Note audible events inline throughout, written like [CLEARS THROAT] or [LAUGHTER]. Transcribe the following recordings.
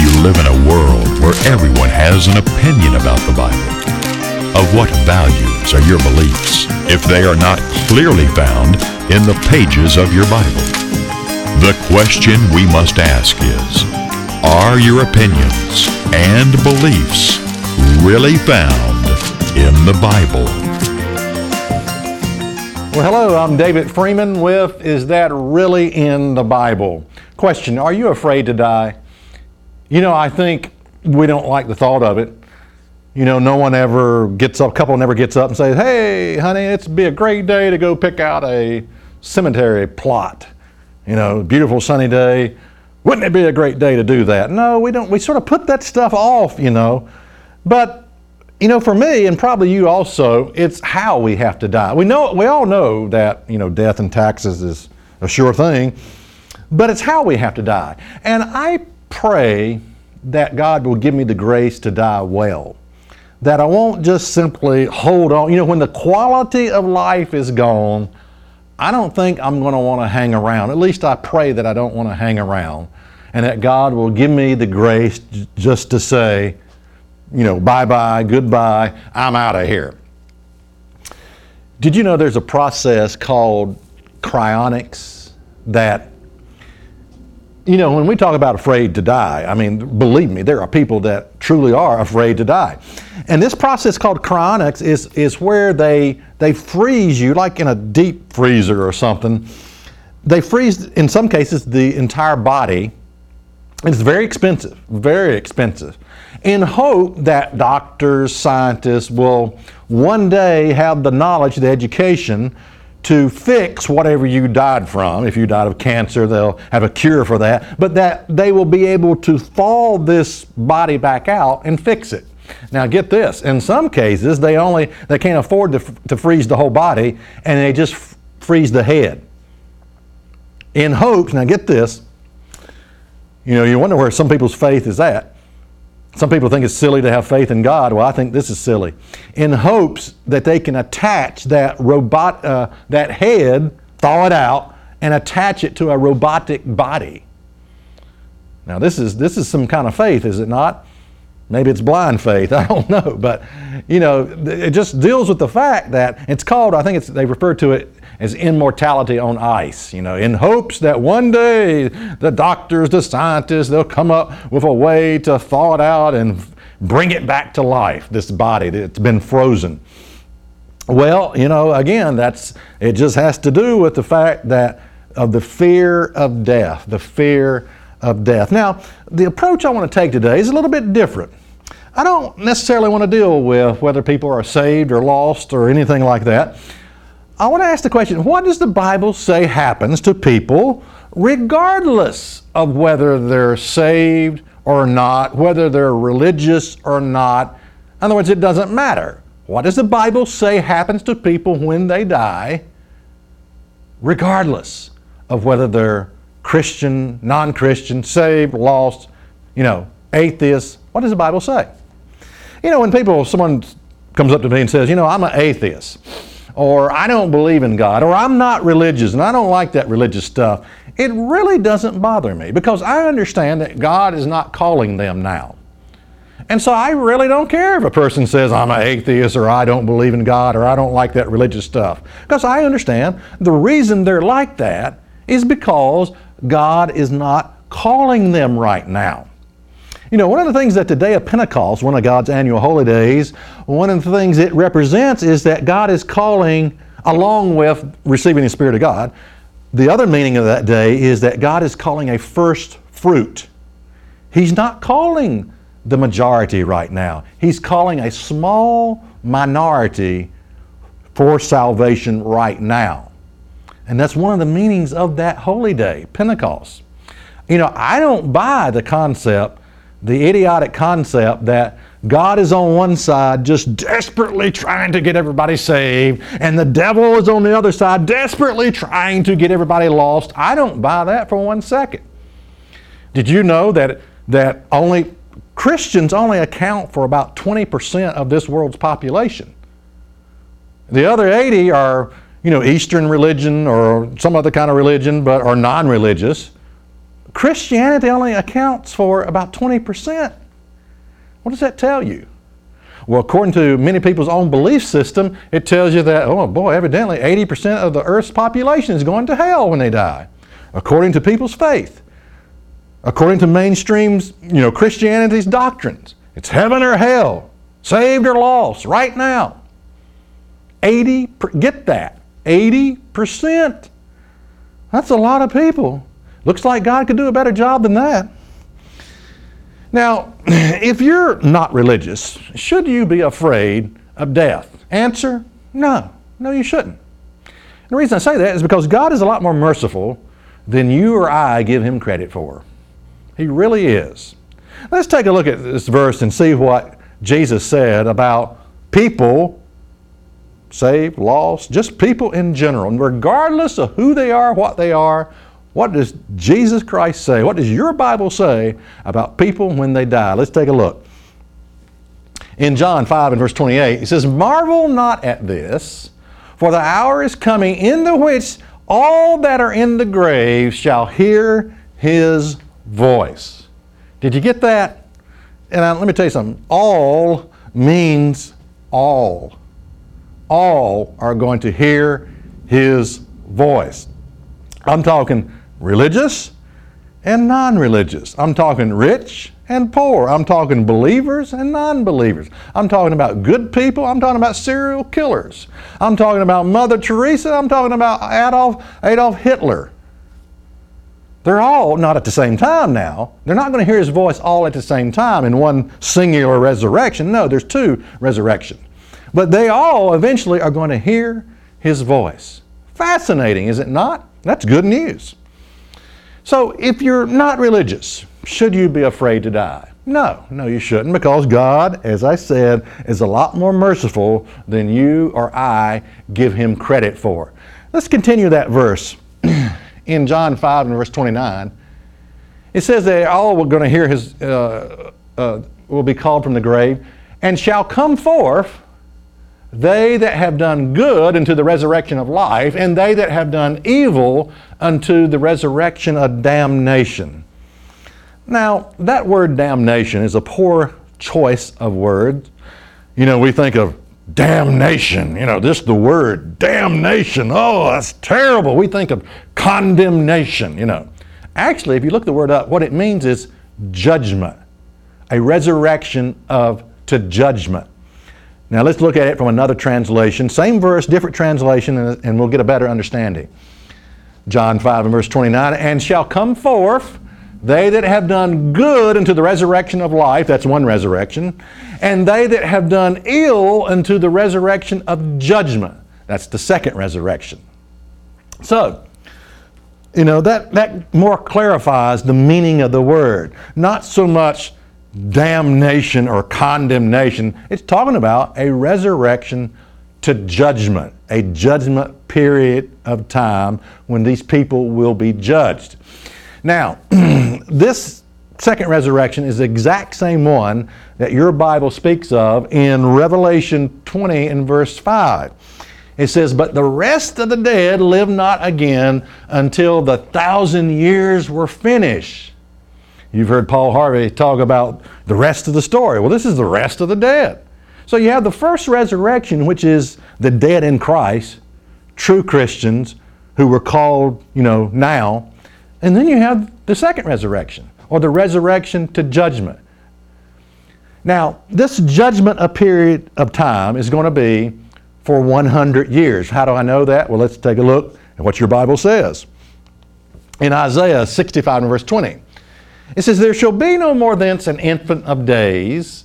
You live in a world where everyone has an opinion about the Bible. Of what values are your beliefs if they are not clearly found in the pages of your Bible? The question we must ask is, are your opinions and beliefs really found in the Bible? Well, hello, I'm David Freeman with Is That Really in the Bible? Question Are you afraid to die? You know, I think we don't like the thought of it. You know, no one ever gets up, a couple never gets up and says, Hey, honey, it's be a great day to go pick out a cemetery plot. You know, beautiful sunny day. Wouldn't it be a great day to do that? No, we don't. We sort of put that stuff off, you know. But you know, for me, and probably you also, it's how we have to die. We know, we all know that you know death and taxes is a sure thing, but it's how we have to die. And I pray that God will give me the grace to die well. That I won't just simply hold on. You know, when the quality of life is gone, I don't think I'm going to want to hang around. At least I pray that I don't want to hang around. And that God will give me the grace just to say, you know, bye bye, goodbye, I'm out of here. Did you know there's a process called cryonics that, you know, when we talk about afraid to die, I mean, believe me, there are people that truly are afraid to die. And this process called cryonics is, is where they, they freeze you, like in a deep freezer or something. They freeze, in some cases, the entire body. It's very expensive, very expensive in hope that doctors, scientists will one day have the knowledge, the education to fix whatever you died from. If you died of cancer, they'll have a cure for that, but that they will be able to thaw this body back out and fix it. Now get this, in some cases they only they can't afford to, to freeze the whole body and they just f- freeze the head. In hopes, now get this, you know, you wonder where some people's faith is at. Some people think it's silly to have faith in God. Well, I think this is silly. In hopes that they can attach that robot, uh, that head, thaw it out, and attach it to a robotic body. Now, this is this is some kind of faith, is it not? Maybe it's blind faith. [LAUGHS] I don't know, but you know, it just deals with the fact that it's called. I think it's they refer to it as immortality on ice, you know, in hopes that one day the doctors, the scientists, they'll come up with a way to thaw it out and bring it back to life, this body that's been frozen. Well, you know, again, that's it just has to do with the fact that of the fear of death, the fear of death. Now, the approach I want to take today is a little bit different. I don't necessarily want to deal with whether people are saved or lost or anything like that. I want to ask the question what does the Bible say happens to people regardless of whether they're saved or not, whether they're religious or not? In other words, it doesn't matter. What does the Bible say happens to people when they die, regardless of whether they're Christian, non Christian, saved, lost, you know, atheist. What does the Bible say? You know, when people, someone comes up to me and says, you know, I'm an atheist or I don't believe in God, or I'm not religious and I don't like that religious stuff, it really doesn't bother me because I understand that God is not calling them now. And so I really don't care if a person says I'm an atheist or I don't believe in God or I don't like that religious stuff. Because I understand the reason they're like that is because God is not calling them right now. You know, one of the things that the day of Pentecost, one of God's annual holy days, one of the things it represents is that God is calling, along with receiving the Spirit of God, the other meaning of that day is that God is calling a first fruit. He's not calling the majority right now, He's calling a small minority for salvation right now. And that's one of the meanings of that holy day, Pentecost. You know, I don't buy the concept the idiotic concept that God is on one side just desperately trying to get everybody saved, and the devil is on the other side desperately trying to get everybody lost. I don't buy that for one second. Did you know that, that only Christians only account for about 20% of this world's population? The other 80 are, you know, Eastern religion or some other kind of religion, but are non-religious Christianity only accounts for about 20%. What does that tell you? Well, according to many people's own belief system, it tells you that, oh boy, evidently 80% of the earth's population is going to hell when they die, according to people's faith. According to mainstream's, you know, Christianity's doctrines. It's heaven or hell, saved or lost, right now. 80, get that, 80%. That's a lot of people. Looks like God could do a better job than that. Now, [CLEARS THROAT] if you're not religious, should you be afraid of death? Answer no. No, you shouldn't. And the reason I say that is because God is a lot more merciful than you or I give him credit for. He really is. Let's take a look at this verse and see what Jesus said about people saved, lost, just people in general. And regardless of who they are, what they are, what does Jesus Christ say? What does your Bible say about people when they die? Let's take a look. In John 5 and verse 28, he says, Marvel not at this, for the hour is coming in the which all that are in the grave shall hear his voice. Did you get that? And uh, let me tell you something. All means all. All are going to hear his voice. I'm talking religious and non religious. I'm talking rich and poor. I'm talking believers and non believers. I'm talking about good people. I'm talking about serial killers. I'm talking about Mother Teresa. I'm talking about Adolf, Adolf Hitler. They're all not at the same time now. They're not going to hear his voice all at the same time in one singular resurrection. No, there's two resurrections. But they all eventually are going to hear his voice. Fascinating, is it not? That's good news. So if you're not religious, should you be afraid to die? No, no, you shouldn't, because God, as I said, is a lot more merciful than you or I give him credit for. Let's continue that verse [CLEARS THROAT] in John 5 and verse 29. It says they all were going to hear his, uh, uh, will be called from the grave, and shall come forth they that have done good unto the resurrection of life, and they that have done evil unto the resurrection of damnation. Now, that word damnation is a poor choice of words. You know, we think of damnation, you know, just the word damnation. Oh, that's terrible. We think of condemnation, you know. Actually, if you look the word up, what it means is judgment, a resurrection of to judgment. Now let's look at it from another translation. Same verse, different translation, and, we'll get a better understanding. John 5 and verse 29 And shall come forth they that have done good unto the resurrection of life, that's one resurrection, and they that have done ill unto the resurrection of judgment, that's the second resurrection. So, you know, that, that more clarifies the meaning of the word. Not so much damnation or condemnation. It's talking about a resurrection to judgment, a judgment period of time when these people will be judged. Now, [CLEARS THROAT] this second resurrection is the exact same one that your Bible speaks of in Revelation 20 and verse 5. It says, But the rest of the dead live not again until the thousand years were finished. You've heard Paul Harvey talk about the rest of the story. Well, this is the rest of the dead. So you have the first resurrection, which is the dead in Christ, true Christians who were called, you know, now. And then you have the second resurrection, or the resurrection to judgment. Now, this judgment a period of time is going to be for 100 years. How do I know that? Well, let's take a look at what your Bible says. In Isaiah 65 and verse 20, it says, There shall be no more thence an infant of days,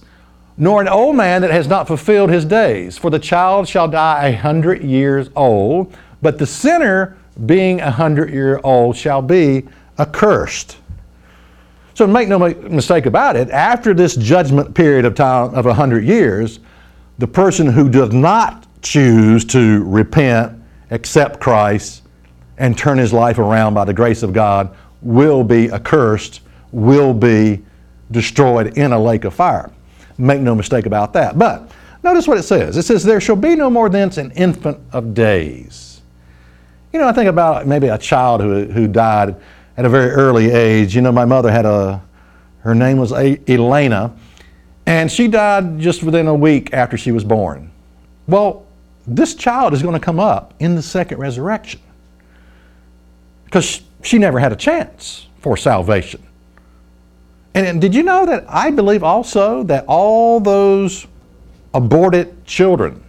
nor an old man that has not fulfilled his days. For the child shall die a hundred years old, but the sinner, being a hundred year old, shall be accursed. So make no mistake about it, after this judgment period of time of a hundred years, the person who does not choose to repent, accept Christ, and turn his life around by the grace of God will be accursed will be destroyed in a lake of fire. Make no mistake about that. But notice what it says. It says, There shall be no more thence an infant of days. You know, I think about maybe a child who, who died at a very early age. You know, my mother had a, her name was Elena, and she died just within a week after she was born. Well, this child is going to come up in the second resurrection because she never had a chance for salvation. And did you know that I believe also that all those aborted children,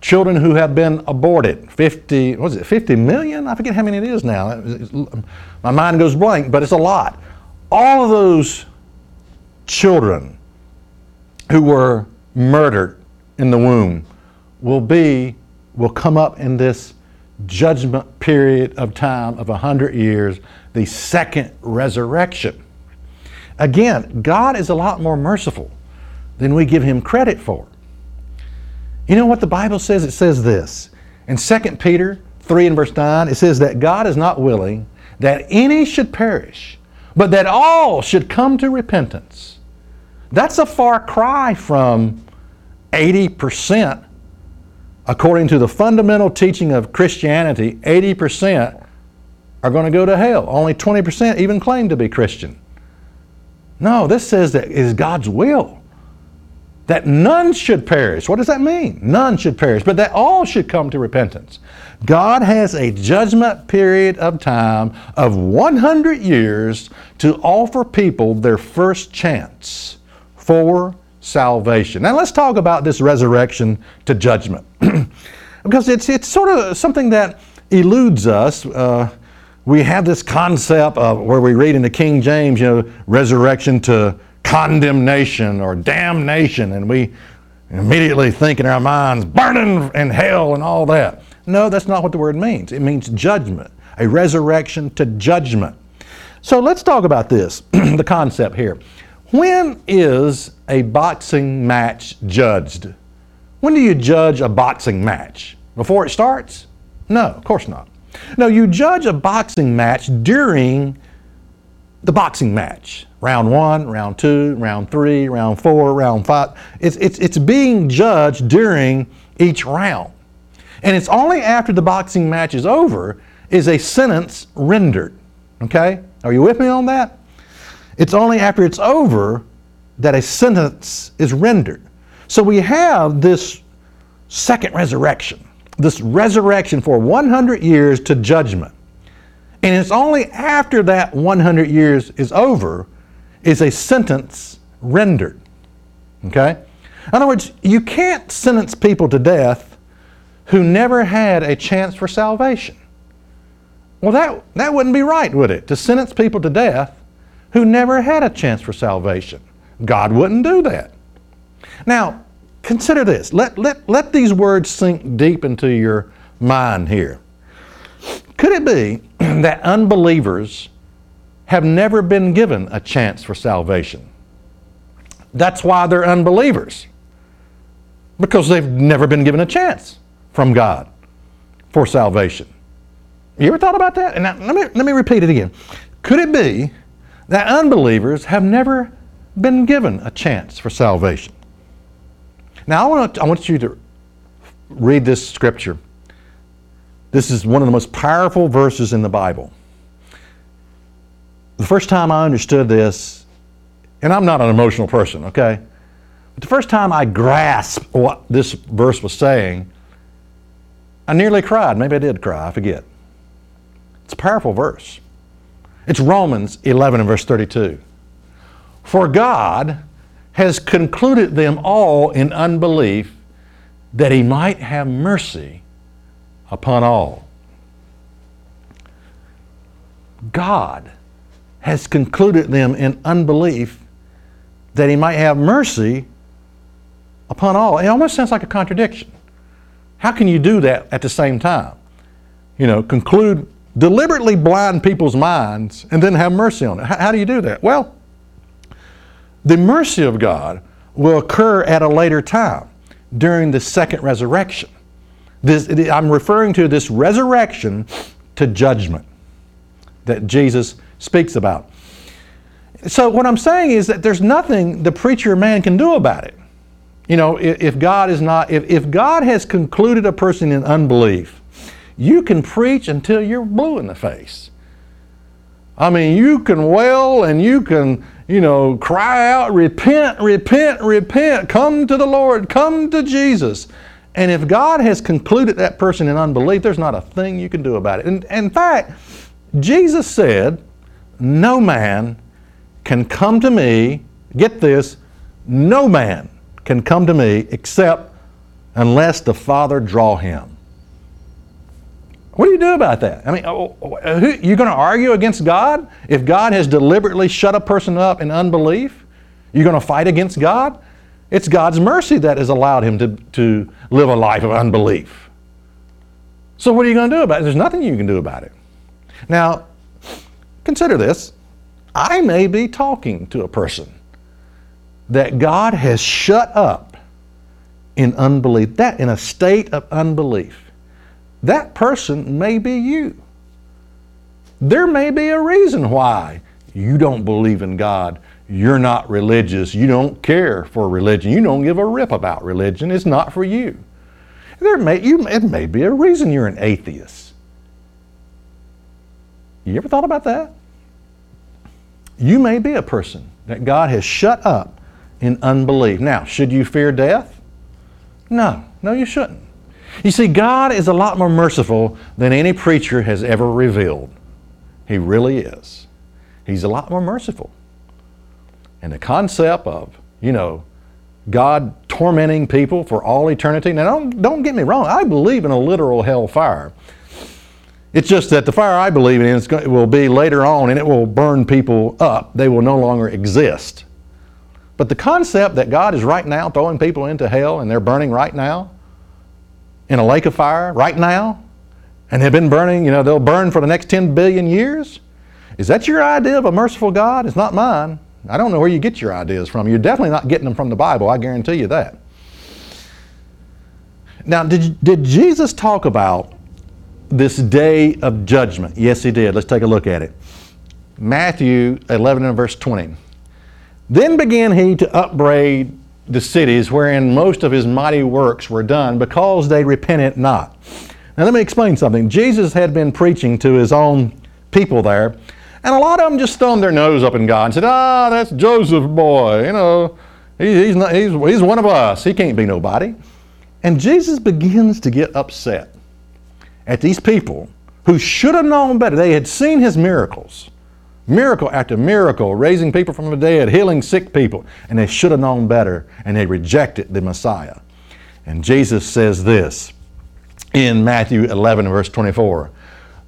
children who have been aborted, 50, what is it, 50 million? I forget how many it is now. My mind goes blank, but it's a lot. All of those children who were murdered in the womb will be, will come up in this judgment period of time of 100 years, the second resurrection. Again, God is a lot more merciful than we give him credit for. You know what the Bible says? It says this. In 2 Peter 3 and verse 9, it says that God is not willing that any should perish, but that all should come to repentance. That's a far cry from 80%. According to the fundamental teaching of Christianity, 80% are going to go to hell. Only 20% even claim to be Christian. No, this says that it is God's will that none should perish. What does that mean? None should perish, but that all should come to repentance. God has a judgment period of time of 100 years to offer people their first chance for salvation. Now let's talk about this resurrection to judgment. [CLEARS THROAT] because it's, it's sort of something that eludes us. Uh, we have this concept of where we read in the King James, you know, resurrection to condemnation or damnation, and we immediately think in our minds, burning in hell and all that. No, that's not what the word means. It means judgment, a resurrection to judgment. So let's talk about this, [CLEARS THROAT] the concept here. When is a boxing match judged? When do you judge a boxing match? Before it starts? No, of course not. No, you judge a boxing match during the boxing match. Round one, round two, round three, round four, round five. It's, it's, it's being judged during each round. And it's only after the boxing match is over is a sentence rendered. Okay? Are you with me on that? It's only after it's over that a sentence is rendered. So we have this second resurrection, this resurrection for 100 years to judgment. And it's only after that 100 years is over is a sentence rendered. Okay? In other words, you can't sentence people to death who never had a chance for salvation. Well, that, that wouldn't be right, would it? To sentence people to death who never had a chance for salvation. God wouldn't do that. Now, consider this. Let, let, let these words sink deep into your mind here. Could it be [CLEARS THROAT] that unbelievers have never been given a chance for salvation. That's why they're unbelievers, because they've never been given a chance from God for salvation. You ever thought about that? And now, let, me, let me repeat it again. Could it be that unbelievers have never been given a chance for salvation? Now, I want, to, I want you to read this scripture. This is one of the most powerful verses in the Bible the first time I understood this, and I'm not an emotional person, okay? But the first time I grasped what this verse was saying, I nearly cried. Maybe I did cry, I forget. It's a powerful verse. It's Romans 11 and verse 32. For God has concluded them all in unbelief that he might have mercy upon all. God has concluded them in unbelief that he might have mercy upon all. It almost sounds like a contradiction. How can you do that at the same time? You know, conclude, deliberately blind people's minds and then have mercy on it. How, how do you do that? Well, the mercy of God will occur at a later time during the second resurrection. This, I'm referring to this resurrection to judgment that Jesus speaks about. So, what I'm saying is that there's nothing the preacher man can do about it. You know, if, God is not, if, if God has concluded a person in unbelief, you can preach until you're blue in the face. I mean, you can wail and you can, you know, cry out, repent, repent, repent, come to the Lord, come to Jesus. And if God has concluded that person in unbelief, there's not a thing you can do about it. And, in fact, Jesus said, No man can come to me, get this, no man can come to me except unless the Father draw him. What do you do about that? I mean, oh, oh, uh, who, you're going to argue against God if God has deliberately shut a person up in unbelief? You're going to fight against God? It's God's mercy that has allowed him to, to live a life of unbelief. So, what are you going to do about it? There's nothing you can do about it. Now, consider this I may be talking to a person that God has shut up in unbelief, that in a state of unbelief. That person may be you. There may be a reason why you don't believe in God. You're not religious. You don't care for religion. You don't give a rip about religion. It's not for you. There may, you, it may be a reason you're an atheist. You ever thought about that? You may be a person that God has shut up in unbelief. Now, should you fear death? No, no, you shouldn't. You see, God is a lot more merciful than any preacher has ever revealed. He really is. He's a lot more merciful. And the concept of, you know, God tormenting people for all eternity. Now, don't, don't get me wrong, I believe in a literal hell fire. It's just that the fire I believe in going, will be later on and it will burn people up. They will no longer exist. But the concept that God is right now throwing people into hell and they're burning right now in a lake of fire right now, and they've been burning, you know, they'll burn for the next 10 billion years. Is that your idea of a merciful God? It's not mine. I don't know where you get your ideas from. You're definitely not getting them from the Bible, I guarantee you that. Now, did, did Jesus talk about this day of judgment? Yes, he did. Let's take a look at it. Matthew 11 and verse 20. Then began he to upbraid the cities wherein most of his mighty works were done because they repented not. Now, let me explain something. Jesus had been preaching to his own people there, and a lot of them just thumbed their nose up in God and said, Ah, that's Joseph boy. You know, he, he's, not, he's, he's one of us. He can't be nobody. And Jesus begins to get upset at these people who should have known better. They had seen his miracles miracle after miracle, raising people from the dead, healing sick people, and they should have known better, and they rejected the Messiah. And Jesus says this in Matthew 11, verse 24.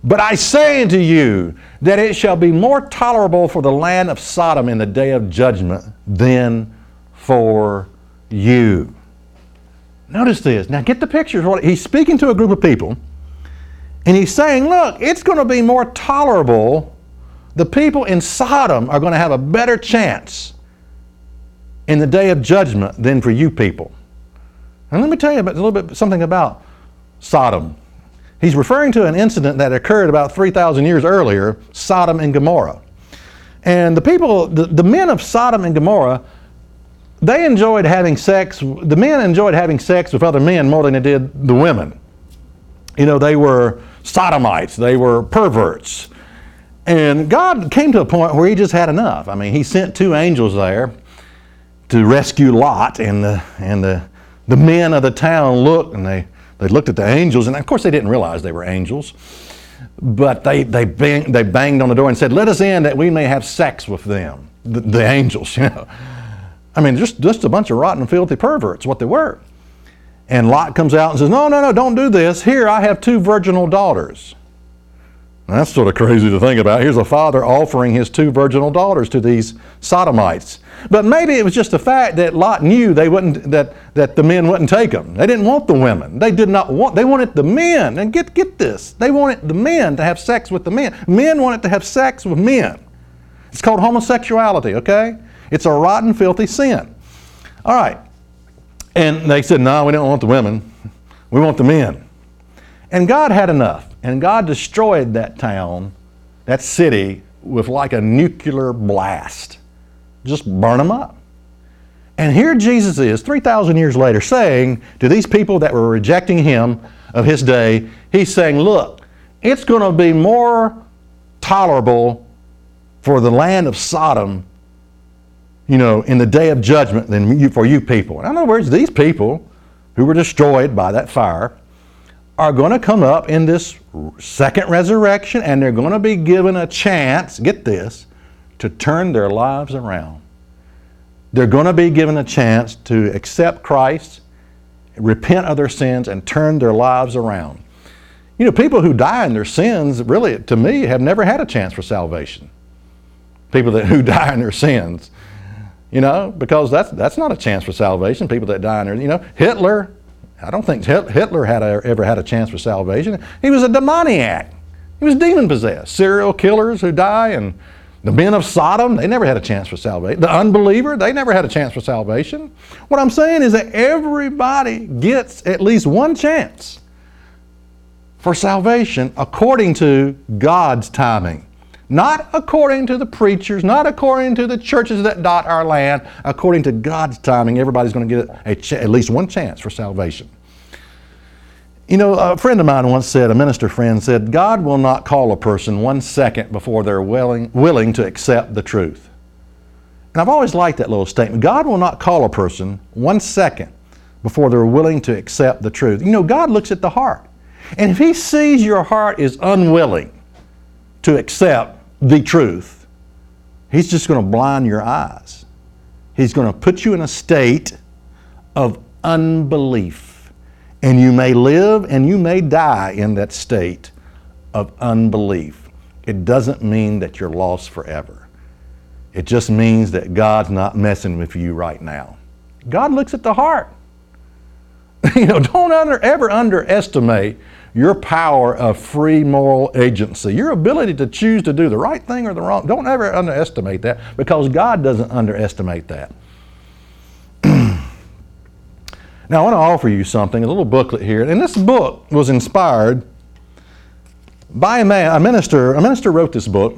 But I say unto you that it shall be more tolerable for the land of Sodom in the day of judgment than for you. Notice this. Now get the picture. He's speaking to a group of people, and he's saying, Look, it's going to be more tolerable the people in Sodom are going to have a better chance in the day of judgment than for you people. And let me tell you a little bit something about Sodom. He's referring to an incident that occurred about 3,000 years earlier, Sodom and Gomorrah. And the people, the, the men of Sodom and Gomorrah, they enjoyed having sex, the men enjoyed having sex with other men more than they did the women. You know, they were sodomites, they were perverts. And God came to a point where he just had enough. I mean, he sent two angels there to rescue Lot, and the, and the, the men of the town looked and they, they looked at the angels, and of course they didn't realize they were angels. But they, they, bang, they banged on the door and said, Let us in that we may have sex with them, the, the angels, [LAUGHS] you know. I mean, just, just a bunch of rotten, filthy perverts, what they were. And Lot comes out and says, No, no, no, don't do this. Here, I have two virginal daughters. That's sort of crazy to think about. Here's a father offering his two virginal daughters to these sodomites. But maybe it was just the fact that Lot knew they wouldn't that, that the men wouldn't take them. They didn't want the women. They did not want they wanted the men. And get get this. They wanted the men to have sex with the men. Men wanted to have sex with men. It's called homosexuality, okay? It's a rotten, filthy sin. All right. And they said, no, we don't want the women. We want the men. And God had enough. And God destroyed that town, that city, with like a nuclear blast. Just burn them up. And here Jesus is, 3,000 years later, saying to these people that were rejecting him of his day, he's saying, Look, it's going to be more tolerable for the land of Sodom, you know, in the day of judgment than you, for you people. In other words, these people who were destroyed by that fire are going to come up in this second resurrection and they're going to be given a chance, get this, to turn their lives around. They're going to be given a chance to accept Christ, repent of their sins, and turn their lives around. You know, people who die in their sins, really, to me, have never had a chance for salvation. People that, [LAUGHS] who die in their sins, you know, because that's, that's not a chance for salvation. People that die in their, you know, Hitler, I don't think Hitler had a, ever had a chance for salvation. He was a demoniac. He was demon possessed. Serial killers who die and the men of Sodom, they never had a chance for salvation. The unbeliever, they never had a chance for salvation. What I'm saying is that everybody gets at least one chance for salvation according to God's timing. Not according to the preachers, not according to the churches that dot our land, according to God's timing, everybody's going to get ch- at least one chance for salvation. You know, a friend of mine once said, a minister friend said, God will not call a person one second before they're willing, willing to accept the truth. And I've always liked that little statement. God will not call a person one second before they're willing to accept the truth. You know, God looks at the heart. And if He sees your heart is unwilling to accept the truth, He's just going to blind your eyes. He's going to put you in a state of unbelief. And you may live and you may die in that state of unbelief. It doesn't mean that you're lost forever. It just means that God's not messing with you right now. God looks at the heart. [LAUGHS] you know, don't under, ever underestimate your power of free moral agency, your ability to choose to do the right thing or the wrong. Don't ever underestimate that because God doesn't underestimate that. [CLEARS THROAT] Now, I want to offer you something, a little booklet here. And this book was inspired by a man, a minister. A minister wrote this book.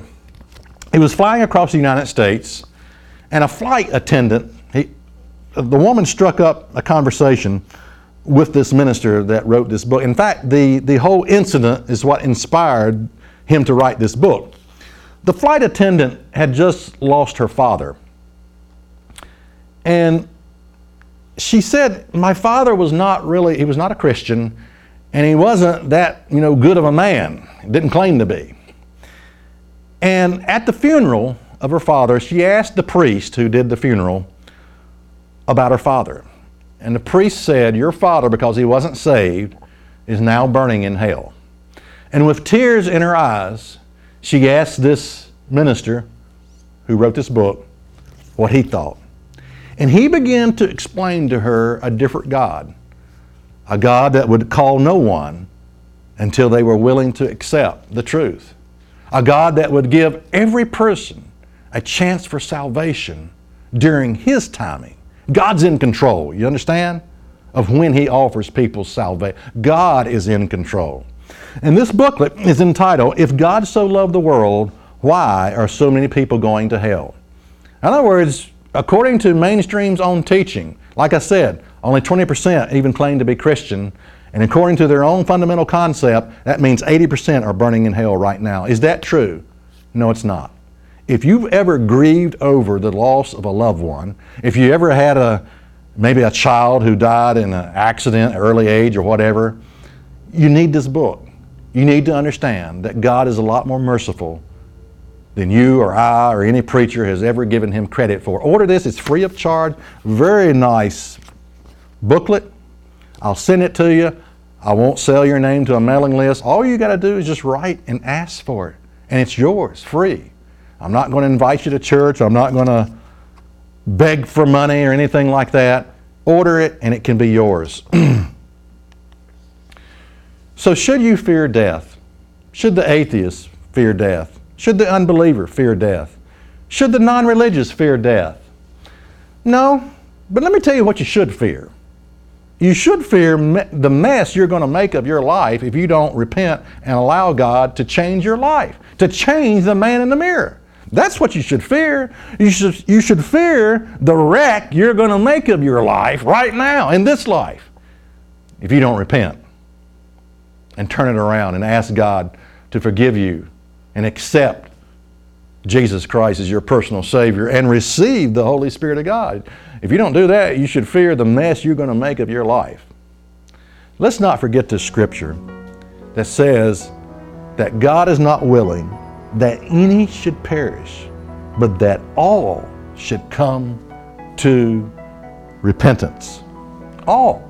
He was flying across the United States, and a flight attendant, he, the woman struck up a conversation with this minister that wrote this book. In fact, the, the whole incident is what inspired him to write this book. The flight attendant had just lost her father. And she said, My father was not really, he was not a Christian, and he wasn't that, you know, good of a man. Didn't claim to be. And at the funeral of her father, she asked the priest who did the funeral about her father. And the priest said, Your father, because he wasn't saved, is now burning in hell. And with tears in her eyes, she asked this minister who wrote this book what he thought. And he began to explain to her a different God, a God that would call no one until they were willing to accept the truth, a God that would give every person a chance for salvation during His timing. God's in control, you understand? Of when He offers people salvation. God is in control. And this booklet is entitled, If God So Loved the World, Why Are So Many People Going to Hell? In other words, according to mainstream's own teaching, like I said, only 20% even claim to be Christian. And according to their own fundamental concept, that means 80% are burning in hell right now. Is that true? No, it's not. If you've ever grieved over the loss of a loved one, if you ever had a maybe a child who died in an accident, early age, or whatever, you need this book. You need to understand that God is a lot more merciful than you or I or any preacher has ever given him credit for. Order this, it's free of charge. Very nice booklet. I'll send it to you. I won't sell your name to a mailing list. All you got to do is just write and ask for it, and it's yours, free. I'm not going to invite you to church. I'm not going to beg for money or anything like that. Order it, and it can be yours. [CLEARS THROAT] so, should you fear death? Should the atheist fear death? Should the unbeliever fear death? Should the non religious fear death? No, but let me tell you what you should fear. You should fear me- the mess you're going to make of your life if you don't repent and allow God to change your life, to change the man in the mirror. That's what you should fear. You should, you should fear the wreck you're going to make of your life right now, in this life, if you don't repent and turn it around and ask God to forgive you and accept Jesus Christ as your personal Savior and receive the Holy Spirit of God. If you don't do that, you should fear the mess you're going to make of your life. Let's not forget the scripture that says that God is not willing that any should perish, but that all should come to repentance. All.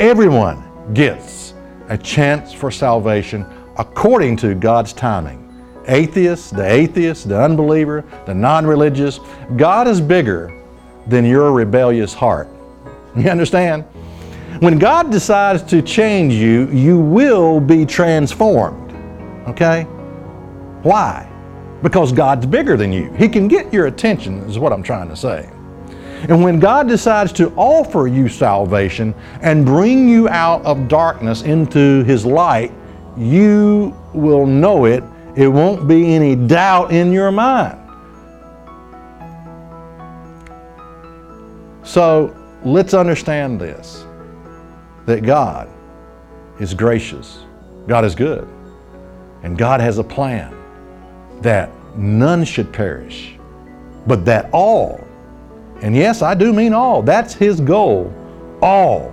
Everyone gets a chance for salvation according to God's timing. Atheists, the atheist, the unbeliever, the non religious. God is bigger than your rebellious heart. You understand? When God decides to change you, you will be transformed. Okay? Why? Because God's bigger than you. He can get your attention, is what I'm trying to say. And when God decides to offer you salvation and bring you out of darkness into His light, you will know it. It won't be any doubt in your mind. So let's understand this that God is gracious, God is good, and God has a plan that none should perish, but that all, and yes, I do mean all, that's His goal, all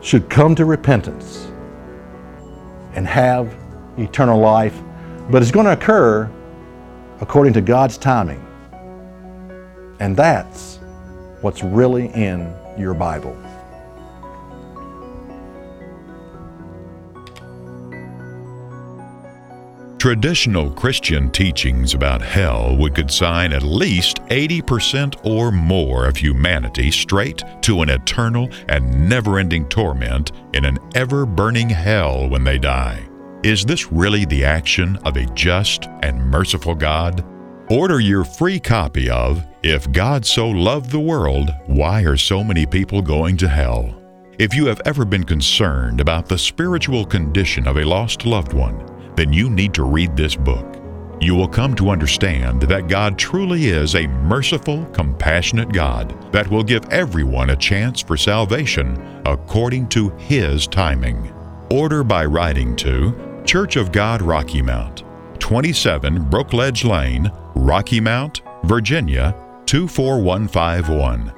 should come to repentance and have eternal life. But it's going to occur according to God's timing. And that's what's really in your Bible. Traditional Christian teachings about hell would consign at least 80% or more of humanity straight to an eternal and never ending torment in an ever burning hell when they die. Is this really the action of a just and merciful God? Order your free copy of If God So Loved the World Why Are So Many People Going to Hell? If you have ever been concerned about the spiritual condition of a lost loved one, then you need to read this book. You will come to understand that God truly is a merciful, compassionate God that will give everyone a chance for salvation according to His timing. Order by writing to Church of God Rocky Mount, 27 Brookledge Lane, Rocky Mount, Virginia 24151.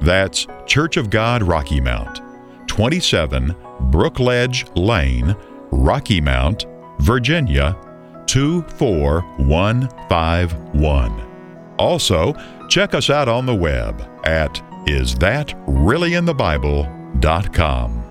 That's Church of God Rocky Mount, 27 Brookledge Lane, Rocky Mount, Virginia 24151. Also, check us out on the web at isthatreallyinthebible.com.